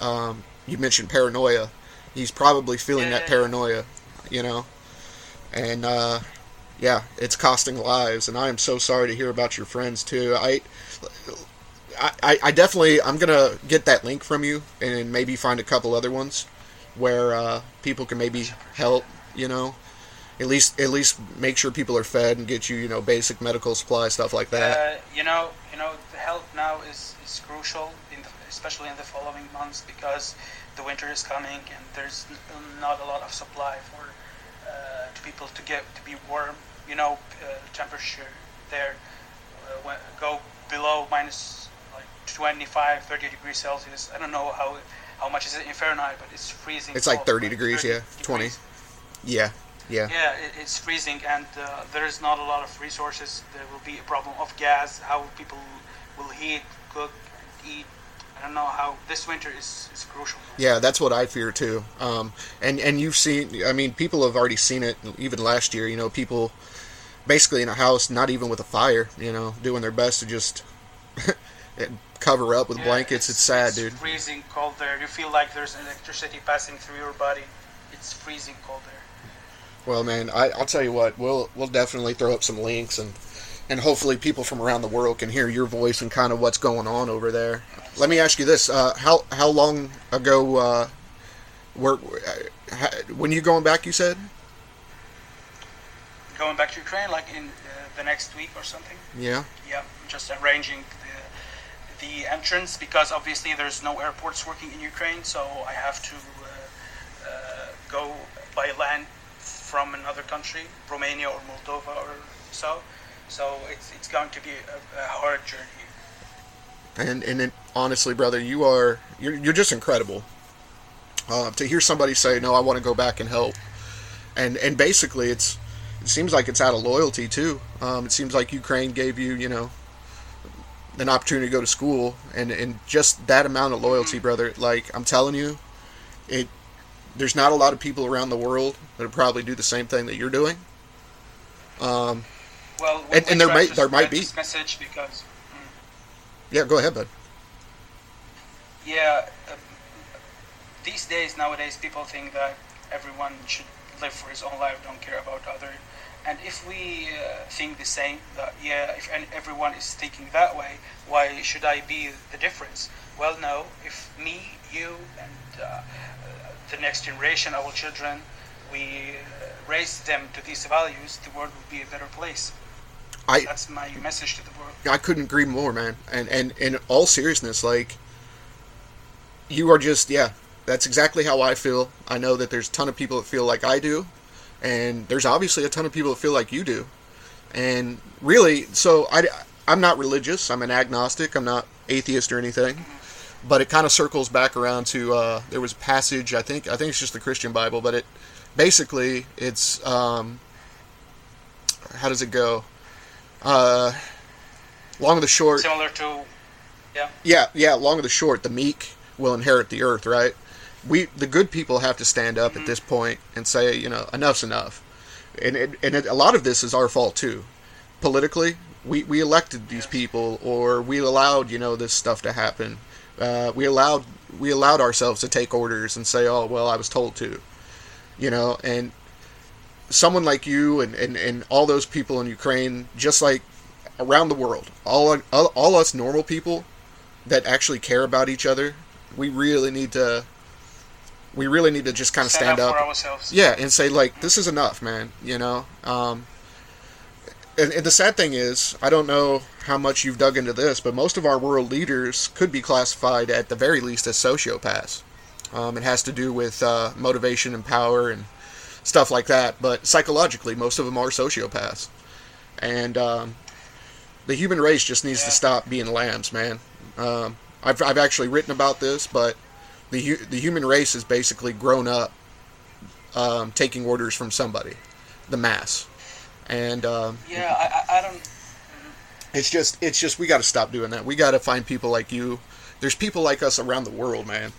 um, you mentioned paranoia. He's probably feeling Yeah, that paranoia, you know, and uh, yeah, it's costing lives. And I am so sorry to hear about your friends too. I I, I definitely I'm gonna get that link from you and maybe find a couple other ones where uh, people can maybe help. You know, at least at least make sure people are fed and get you you know basic medical supplies stuff like that. Uh, you know, you know, the help now is, is crucial, in the, especially in the following months because the winter is coming and there's not a lot of supply for uh, to people to get to be warm. You know, uh, temperature there uh, go below minus like 25, 30 degrees Celsius. I don't know how how much is it in Fahrenheit, but it's freezing. It's like 30 degrees, yeah, 20. Yeah, yeah, Yeah, it, it's freezing, and uh, there is not a lot of resources. There will be a problem of gas. How people will heat, cook, and eat. I don't know how this winter is, is crucial. yeah. That's what I fear too. Um, and and you've seen. I mean, people have already seen it. Even last year, you know, people basically in a house, not even with a fire, you know, doing their best to just cover up with Yeah, blankets. It's, sad, it's dude. freezing cold there. You feel like there's electricity passing through your body. It's freezing cold there. Well, man, I, I'll tell you what. We'll we'll definitely throw up some links and and hopefully people from around the world can hear your voice and kind of what's going on over there. Let me ask you this: uh, how how long ago uh, were uh, ha- when you going back? You said, Going back to Ukraine, like in uh, the next week or something. yeah, Yeah, just arranging the the entrance because obviously there's no airports working in Ukraine, so I have to uh, uh, go by land from another country, Romania or Moldova or so. So it's it's going to be a, a hard journey. and and it, honestly, brother, you are you're you're just incredible. Uh, to hear somebody say, "No, I want to go back and help," and and basically, it's it seems like it's out of loyalty too. Um, it seems like Ukraine gave you, you know, an opportunity to go to school, and and just that amount of loyalty, brother. Like I'm telling you, it. There's not a lot of people around the world that would probably do the same thing that you're doing. Um, Well, we- And- and there might- there might be. message because yeah, go ahead, bud. Yeah, uh, these days, nowadays, people think that everyone should live for his own life, don't care about other. And if we uh, think the same, that yeah, if everyone is thinking that way, why should I be the difference? Well, no. If me, you, and uh, the next generation, our children, we uh, raise them to these values, the world will be a better place. I That's my message to the world. I couldn't agree more, man. And and in all seriousness, like you are just yeah, that's exactly how I feel. I know that there's a ton of people that feel like I do, and there's obviously a ton of people that feel like you do. And really, so I I'm not religious. I'm an agnostic. I'm not atheist or anything. But it kind of circles back around to uh, there was a passage I think I think it's just the Christian Bible, but it basically it's um, how does it go? Uh, long and the short, Similar to, yeah, yeah, yeah. Long of the short, the meek will inherit the earth, right? We, the good people, have to stand up at this point and say, you know, enough's enough. And it, and it, a lot of this is our fault too. Politically, we we elected these people, or we allowed, you know, this stuff to happen. Uh, we allowed we allowed ourselves to take orders and say, oh well, I was told to, you know, and someone like you and, and, and all those people in Ukraine, just like around the world, all, all all us normal people that actually care about each other, we really need to we really need to just kind of stand, up, up, for ourselves. yeah, and say like this is enough, man. You know. Um, and, and the sad thing is, I don't know how much you've dug into this, but most of our world leaders could be classified at the very least as sociopaths. Um, it has to do with uh, motivation and power and stuff like that. But psychologically, most of them are sociopaths, and um, the human race just needs Yeah. to stop being lambs, man. Um, I've I've actually written about this, but the hu- the human race has basically grown up um, taking orders from somebody, the mass, and um, Yeah, I, I, don't. it's just it's just we got to stop doing that. We got to find people like you. There's people like us around the world, man,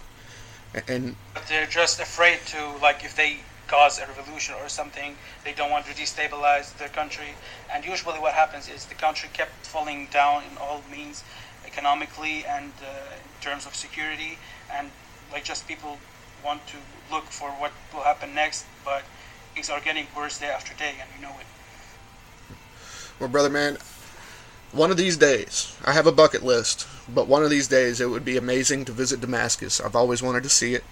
and But they're just afraid to, like, if they cause a revolution or something, they don't want to destabilize their country. And usually, what happens is the country kept falling down in all means, economically and uh, in terms of security. And, like, just people want to look for what will happen next, but things are getting worse day after day, and you know it. Well, brother, man, one of these days I have a bucket list. but one of these days it would be amazing to visit Damascus. I've always wanted to see it.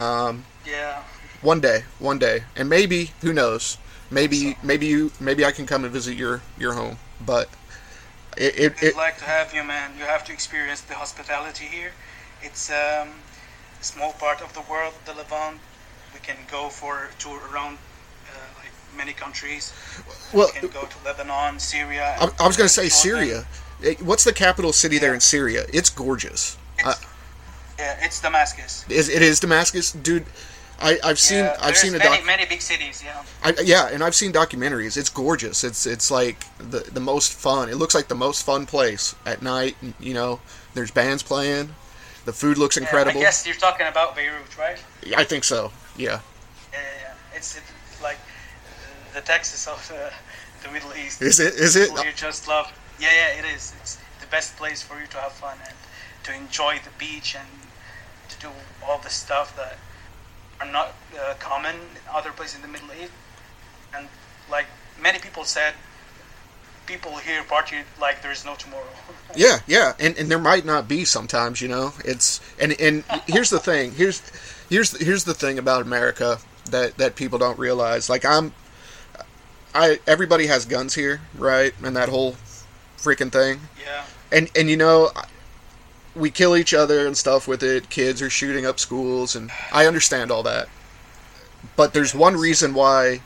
Um, Yeah. one day, one day, and maybe who knows? Maybe maybe you maybe I can come and visit your your home, but it it, I'd it like to have you, man. You have to experience the hospitality here. It's um, a small part of the world, the Levant. We can go for a tour around many countries. well. We can go to Lebanon, Syria. I, I was going to say. Syria. What's the capital city there in Syria? It's gorgeous. It's, Uh, yeah, it's Damascus. is it is Damascus, dude? I, I've seen yeah, I've seen a many, doc. many big cities. Yeah. I, yeah, and I've seen documentaries. It's gorgeous. It's it's like the the most fun. It looks like the most fun place at night. You know, there's bands playing. The food looks Yeah, incredible. I guess you're talking about Beirut, right? Yeah, I think so. Yeah. Yeah, yeah, yeah. It's, the Texas of uh, the Middle East. Is it? Is it? Here just love. Yeah, yeah, it is. It's the best place for you to have fun and to enjoy the beach and to do all the stuff that are not uh, common in other places in the Middle East. And like many people said, people here party like there's no tomorrow. Yeah, yeah, and and there might not be sometimes, you know. It's and and here's the thing. Here's here's here's the thing about America that that people don't realize. Like I'm, I everybody has guns here, right? And that whole freaking thing. yeah. And and you know, we kill each other and stuff with it. Kids are shooting up schools, and I understand all that. But there's one reason why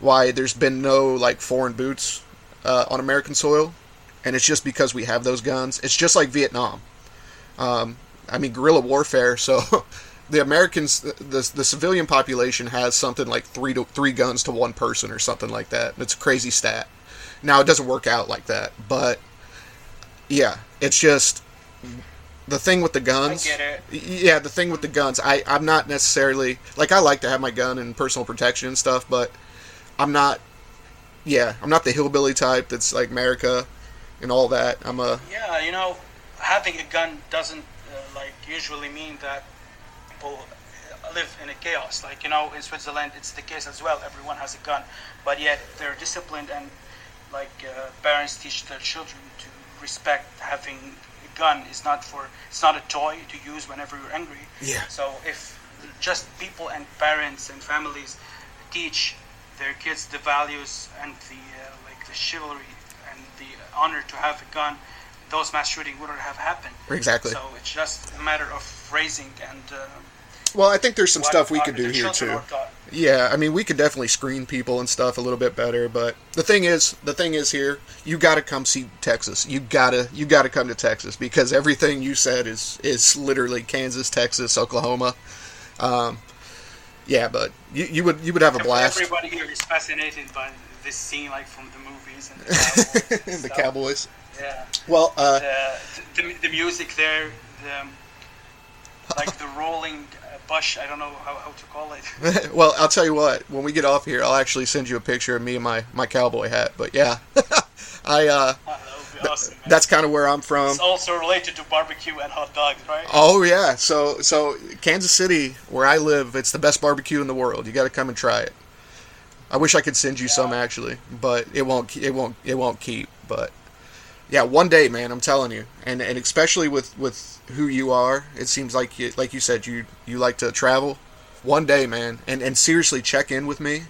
why there's been no like foreign boots uh, on American soil, and it's just because we have those guns. It's just like Vietnam. Um, I mean, guerrilla warfare. So the Americans, the the civilian population has something like three to three guns to one person or something like that. It's a crazy stat. Now it doesn't work out like that, but yeah, it's just the thing with the guns. I get it. Yeah, the thing with the guns. I I'm not necessarily like I like to have my gun and personal protection and stuff, but I'm not. Yeah, I'm not the hillbilly type that's like America and all that. I'm a Yeah, you know, having a gun doesn't uh, like usually mean that people live in a chaos. Like you know, in Switzerland, it's the case as well. Everyone has a gun, but yet they're disciplined and like uh, parents teach their children to respect having a gun. is not for it's not a toy to use whenever you're angry. Yeah. So if just people and parents and families teach their kids the values and the uh, like the chivalry and the honor to have a gun, those mass shooting wouldn't have happened. Exactly. So it's just a matter of raising and. Uh, well. I think there's some stuff we could do here too. Yeah, I mean, we could definitely screen people and stuff a little bit better, but the thing is, the thing is here, you got to come see Texas. You gotta, you gotta come to Texas because everything you said is is literally Kansas, Texas, Oklahoma. Um, yeah, but you, you would you would have a blast. Everybody here is fascinated by this scene, like from the movies and the cowboys. and the. Cowboys. Yeah. Well, uh, the, the, the music there, the, like the rolling bush. I don't know how, how to call it. well, I'll tell you what. When we get off here, I'll actually send you a picture of me and my my cowboy hat. But yeah, I uh, that awesome. That's kind of where I'm from. it's also related to barbecue and hot dogs, right? Oh yeah, so so Kansas City, where I live, it's the best barbecue in the world. You got to come and try it. I wish I could send you some actually, but it won't. It won't. It won't keep. But yeah, one day, man, I'm telling you, and and especially with with who you are, it seems like you, like you said, you you like to travel. One day, man, and and seriously, check in with me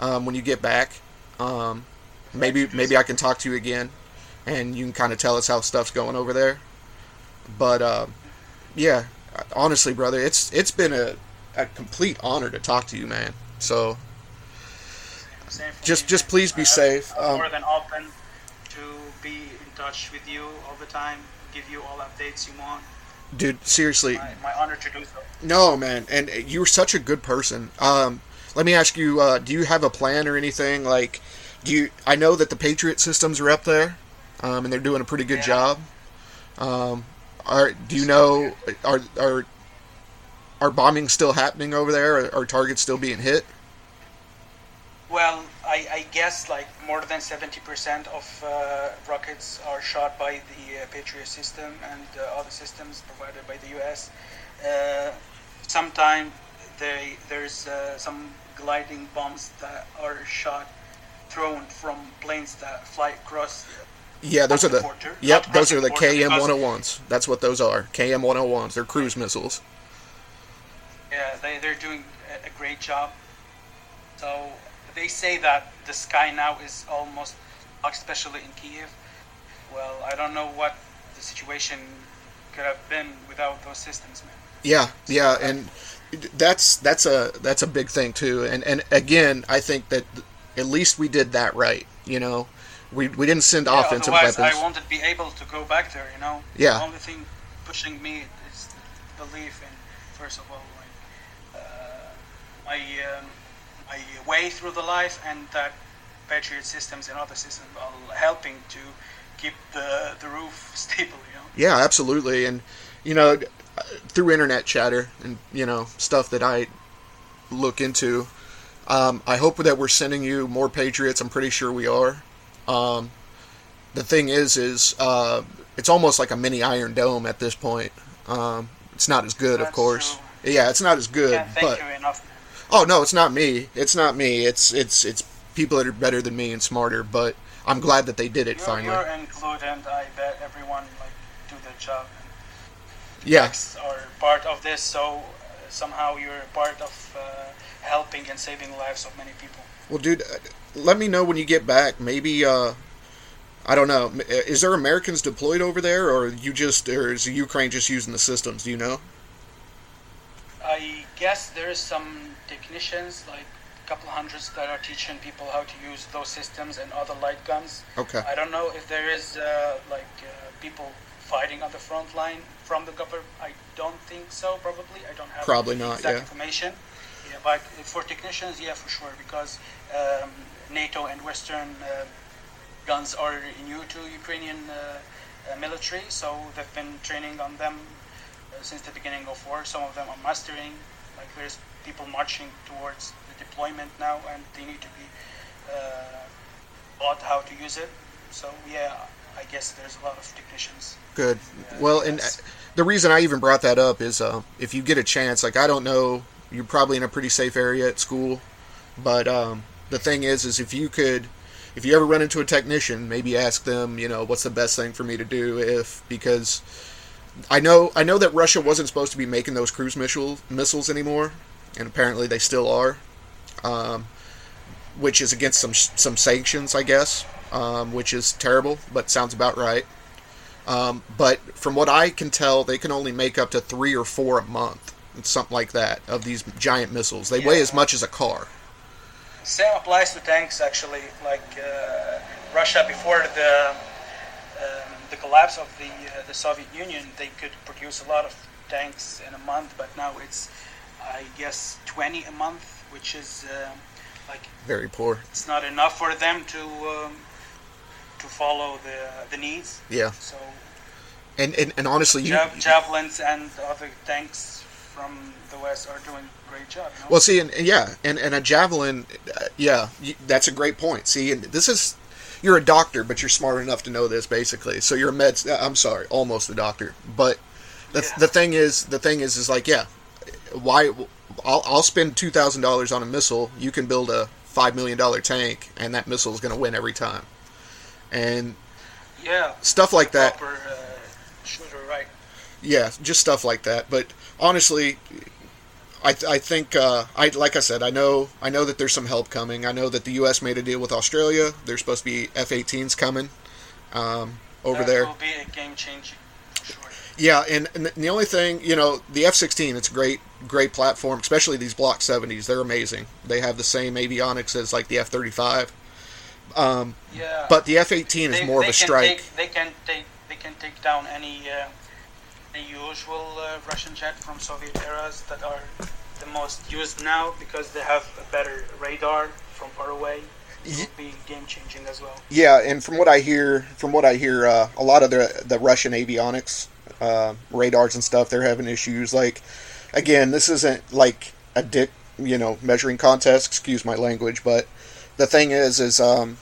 um, when you get back. Um, maybe maybe I can talk to you again, and you can kind of tell us how stuff's going over there. But um, yeah, honestly, brother, it's it's been a, a complete honor to talk to you, man. So Just- just please be safe. Um, more than open to be touch with you all the time. Give you all updates you want. dude, seriously, My, my honor to do so. no, man, and you're such a good person. Um, let me ask you, uh, do you have a plan or anything? Like, do you? I know that the Patriot systems are up there, um, and they're doing a pretty good Yeah. job. Um, are do you know are are are bombings still happening over there? Are, are targets still being hit? Well, I, I guess like more than 70% of uh, rockets are shot by the uh, Patriot system and uh, other systems provided by the US. Uh, Sometimes there's uh, some gliding bombs that are shot, thrown from planes that fly across Yeah, those are the. Porter, Yep, those are the KM 101s. That's what those are. KM 101s. They're cruise missiles. Yeah, they, they're doing a, a great job. So they say that the sky now is almost especially in Kiev. Well, I don't know what the situation could have been without those systems, man. Yeah, yeah, and that's that's a that's a big thing too. And and again, I think that at least we did that right. You know, we we didn't send Yeah, offensive otherwise, weapons. I won't be able to go back there. You know. Yeah. The only thing pushing me is the belief in, first of all, like uh, my um, my way through the life, and that Patriot systems and other systems are helping to keep the the roof stable. You know. Yeah, absolutely. And you know, through internet chatter and you know stuff that I look into, um, I hope that we're sending you more Patriots. I'm pretty sure we are. Um, the thing is, is uh, it's almost like a mini Iron Dome at this point. Um, it's not as good, of course. true. Yeah, it's not as good, but you enough. Man. Oh no, it's not me. It's not me. It's it's it's people that are better than me and smarter. But I'm glad that they did it You're, finally. you're included, and I bet everyone like do their job. Yeah, are part of this, so uh, somehow you're part of uh, helping and saving lives of many people. Well, dude, uh, let me know when you get back. Maybe, uh, I don't know. Is there Americans deployed over there, or you just, or is Ukraine just using the systems? Do you know? I guess there's some technicians, like a couple hundreds, that are teaching people how to use those systems and other light guns. Okay. I don't know if there is uh, like uh, people fighting on the front line from the government. I don't think so. Probably, I don't have Probably not, exact yeah. information. Yeah, but for technicians, yeah, for sure, because um, NATO and Western uh, guns are new to Ukrainian uh, uh, military, so they've been training on them uh, since the beginning of war. Some of them are mastering. Like there's people marching towards the deployment now, and they need to be uh, taught how to use it. So yeah, I guess there's a lot of technicians. Good. Well, and uh, the reason I even brought that up is, uh, if you get a chance, like I don't know, you're probably in a pretty safe area at school, but um, the thing is, is if you could, if you ever run into a technician, maybe ask them, you know, what's the best thing for me to do if because I know I know that Russia wasn't supposed to be making those cruise missile missiles anymore, and apparently they still are, um, which is against some some sanctions, I guess, um, which is terrible, but sounds about right. Um, but from what I can tell, they can only make up to three or four a month, something like that, of these giant missiles. They weigh as much as a car. Same applies to tanks actually. Like uh, Russia before the um, the collapse of the uh, the Soviet Union, they could produce a lot of tanks in a month, but now it's I guess 20 a month, which is um like Very poor. it's not enough for them to um, to follow the the needs. Yeah, So and and, and honestly, you, javelins and other tanks from the west are doing a great job. Know? Well, see, and and yeah, and and a javelin, uh, yeah, you, that's a great point. See, and this is, you're a doctor, but you're smart enough to know this, basically. So you're a med. uh, I'm sorry, almost a doctor, but the Yeah. the thing is, the thing is, is like, yeah, why? I'll I'll spend two thousand dollars on a missile. You can build a five million dollar tank, and that missile is going to win every time. And yeah, stuff like that. proper uh, shooter, right? yeah, just stuff like that. But honestly, I, I think uh, I like I said, I know I know that there's some help coming. I know that the U.S. made a deal with Australia. There's supposed to be F-18s coming um, over that there. will be a game changing. Yeah, and, and the only thing you know, the F-16, it's a great great platform, especially these Block 70s. They're amazing. They have the same avionics as like the F-35. Um, Yeah. but the F-18 is they, more of a strike. Take, they can take they can take down any uh, the usual uh, Russian jet from Soviet eras that are the most used now because they have a better radar from far away. It will be game changing as well. Yeah, and from what I hear, from what I hear, uh, a lot of the the Russian avionics, uh, radars and stuff, they're having issues. Like, again, this isn't like a dick, you know, measuring contest. Excuse my language, but the thing is, is um,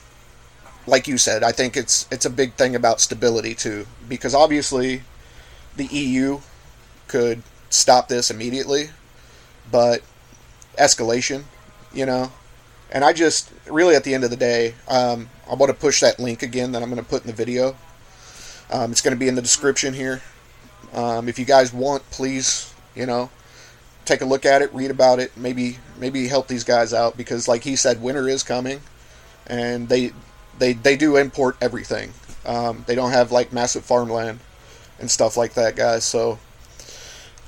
like you said, I think it's it's a big thing about stability too, because obviously, the EU could stop this immediately, but escalation, you know, And I just really at the end of the day, um, I want to push that link again that I'm going to put in the video. Um, it's going to be in the description here. Um, if you guys want, please, you know, take a look at it, read about it, maybe maybe help these guys out because, like he said, winter is coming, and they they they do import everything. Um, they don't have like massive farmland and stuff like that, guys. So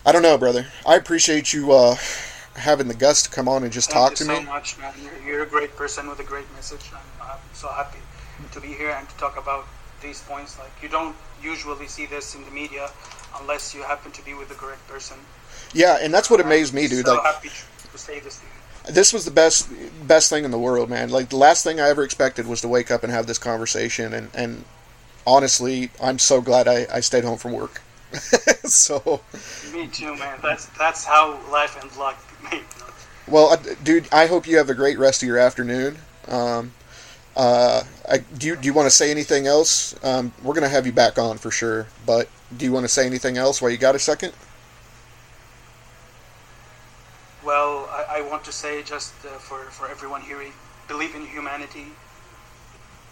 I don't know, brother. I appreciate you uh, having the guts to come on and just Thank talk to so me. Thank you so much, man. You're, you're a great person with a great message. I'm, I'm so happy to be here and to talk about these points. Like you don't usually see this in the media unless you happen to be with the correct person. Yeah, and that's what amazed me, dude. So Like happy to say this to you. this was the best best thing in the world, man. Like the last thing I ever expected was to wake up and have this conversation, and and honestly, I'm so glad I, I stayed home from work. so, Me too, man. That's that's how life and luck made. well, uh, dude, I hope you have a great rest of your afternoon. Um, uh, I, do you do you want to say anything else? Um, we're gonna have you back on for sure, but do you want to say anything else while you got a second? Well, I, I want to say just uh, for, for everyone here, believe in humanity.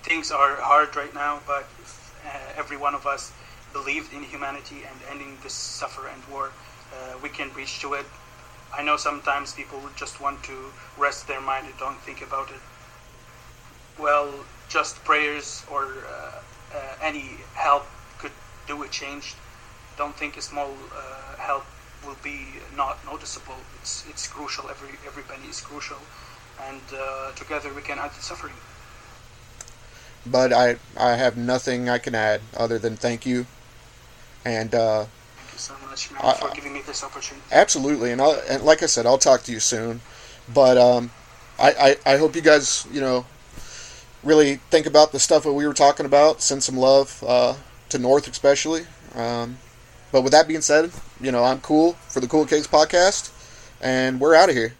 Things are hard right now, but if uh, every one of us believed in humanity and ending this suffer and war, uh, we can reach to it. I know sometimes people just want to rest their mind and don't think about it. Well, just prayers or uh, uh, any help do a change. Don't think a small uh, help will be not noticeable. It's it's crucial. Every every penny is crucial, and uh, together we can end the suffering. But I I have nothing I can add other than thank you, and uh, Thank you so much, man, I- for giving me this opportunity. Absolutely, and, I'll, and like I said, I'll talk to you soon. But um, I, I I hope you guys you know really think about the stuff that we were talking about. Send some love uh, to North, especially. Um, but with that being said, you know I'm cool for the Cool Kegs podcast, and we're out of here.